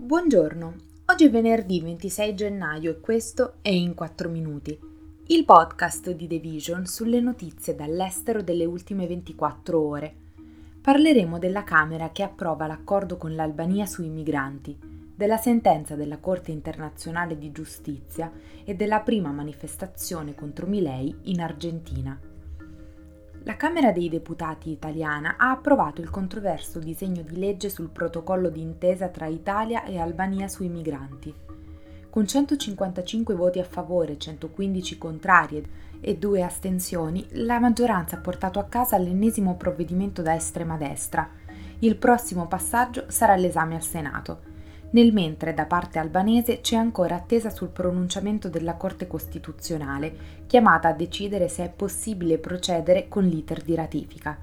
Buongiorno, oggi è venerdì 26 gennaio e questo è In 4 Minuti, il podcast di The Vision sulle notizie dall'estero delle ultime 24 ore. Parleremo della Camera che approva l'accordo con l'Albania sui migranti, della sentenza della Corte internazionale di giustizia e della prima manifestazione contro Milei in Argentina. La Camera dei Deputati italiana ha approvato il controverso disegno di legge sul protocollo d'intesa tra Italia e Albania sui migranti. Con 155 voti a favore, 115 contrari e due astensioni, la maggioranza ha portato a casa l'ennesimo provvedimento da estrema destra. Il prossimo passaggio sarà l'esame al Senato nel mentre da parte albanese c'è ancora attesa sul pronunciamento della Corte Costituzionale, chiamata a decidere se è possibile procedere con l'iter di ratifica.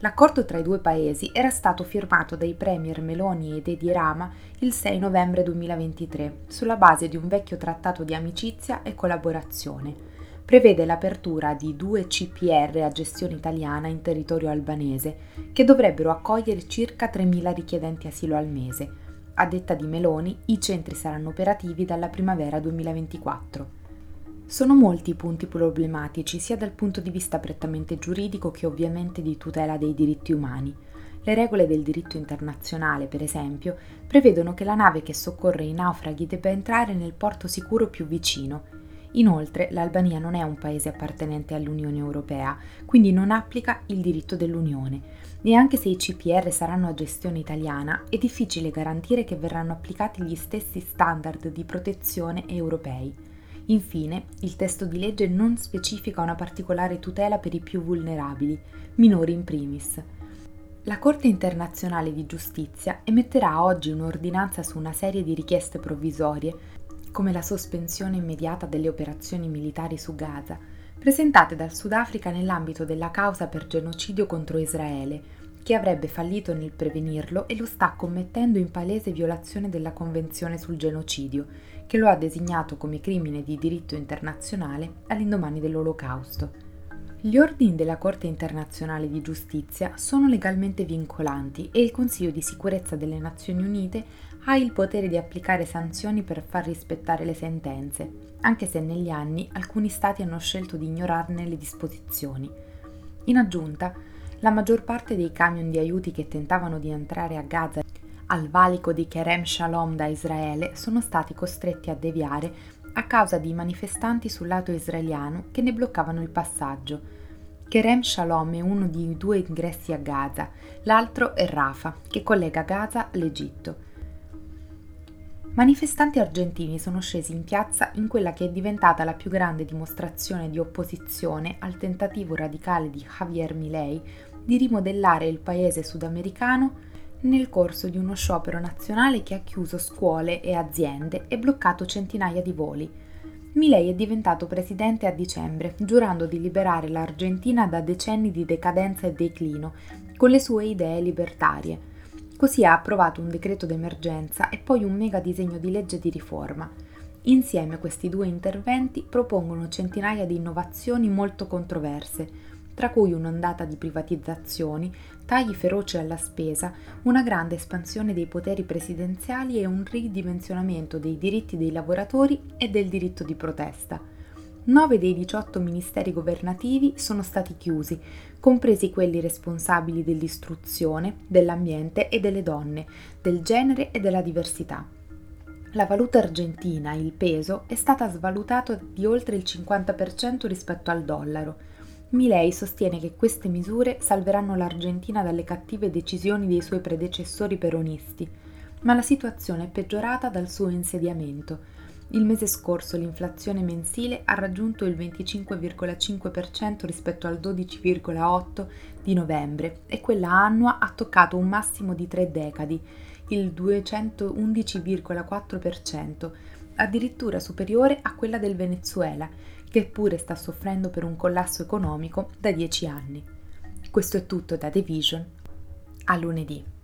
L'accordo tra i due paesi era stato firmato dai premier Meloni ed Edi Rama il 6 novembre 2023 sulla base di un vecchio trattato di amicizia e collaborazione. Prevede l'apertura di due CPR a gestione italiana in territorio albanese, che dovrebbero accogliere circa 3.000 richiedenti asilo al mese a detta di Meloni, i centri saranno operativi dalla primavera 2024. Sono molti i punti problematici sia dal punto di vista prettamente giuridico che ovviamente di tutela dei diritti umani. Le regole del diritto internazionale, per esempio, prevedono che la nave che soccorre i naufraghi debba entrare nel porto sicuro più vicino. Inoltre, l'Albania non è un paese appartenente all'Unione Europea, quindi non applica il diritto dell'Unione e anche se i CPR saranno a gestione italiana, è difficile garantire che verranno applicati gli stessi standard di protezione europei. Infine, il testo di legge non specifica una particolare tutela per i più vulnerabili, minori in primis. La Corte internazionale di giustizia emetterà oggi un'ordinanza su una serie di richieste provvisorie, come la sospensione immediata delle operazioni militari su Gaza, presentate dal Sudafrica nell'ambito della causa per genocidio contro Israele, che avrebbe fallito nel prevenirlo e lo sta commettendo in palese violazione della Convenzione sul genocidio, che lo ha designato come crimine di diritto internazionale all'indomani dell'Olocausto. Gli ordini della Corte internazionale di giustizia sono legalmente vincolanti e il Consiglio di sicurezza delle Nazioni Unite ha il potere di applicare sanzioni per far rispettare le sentenze, anche se negli anni alcuni Stati hanno scelto di ignorarne le disposizioni. In aggiunta, la maggior parte dei camion di aiuti che tentavano di entrare a Gaza al valico di Kerem Shalom da Israele sono stati costretti a deviare a causa di manifestanti sul lato israeliano che ne bloccavano il passaggio. Kerem Shalom è uno dei due ingressi a Gaza, l'altro è Rafah, che collega Gaza all'Egitto. Manifestanti argentini sono scesi in piazza in quella che è diventata la più grande dimostrazione di opposizione al tentativo radicale di Javier Milei di rimodellare il paese sudamericano nel corso di uno sciopero nazionale che ha chiuso scuole e aziende e bloccato centinaia di voli. Milei è diventato presidente a dicembre, giurando di liberare l'Argentina da decenni di decadenza e declino, con le sue idee libertarie. Così ha approvato un decreto d'emergenza e poi un mega disegno di legge di riforma. Insieme questi due interventi propongono centinaia di innovazioni molto controverse, tra cui un'ondata di privatizzazioni, tagli feroci alla spesa, una grande espansione dei poteri presidenziali e un ridimensionamento dei diritti dei lavoratori e del diritto di protesta. 9 dei 18 ministeri governativi sono stati chiusi, compresi quelli responsabili dell'istruzione, dell'ambiente e delle donne, del genere e della diversità. La valuta argentina, il peso, è stata svalutata di oltre il 50% rispetto al dollaro. Milei sostiene che queste misure salveranno l'Argentina dalle cattive decisioni dei suoi predecessori peronisti, ma la situazione è peggiorata dal suo insediamento il mese scorso l'inflazione mensile ha raggiunto il 25,5% rispetto al 12,8% di novembre e quella annua ha toccato un massimo di tre decadi, il 211,4%, addirittura superiore a quella del Venezuela, che pure sta soffrendo per un collasso economico da dieci anni. Questo è tutto da The Vision. A lunedì.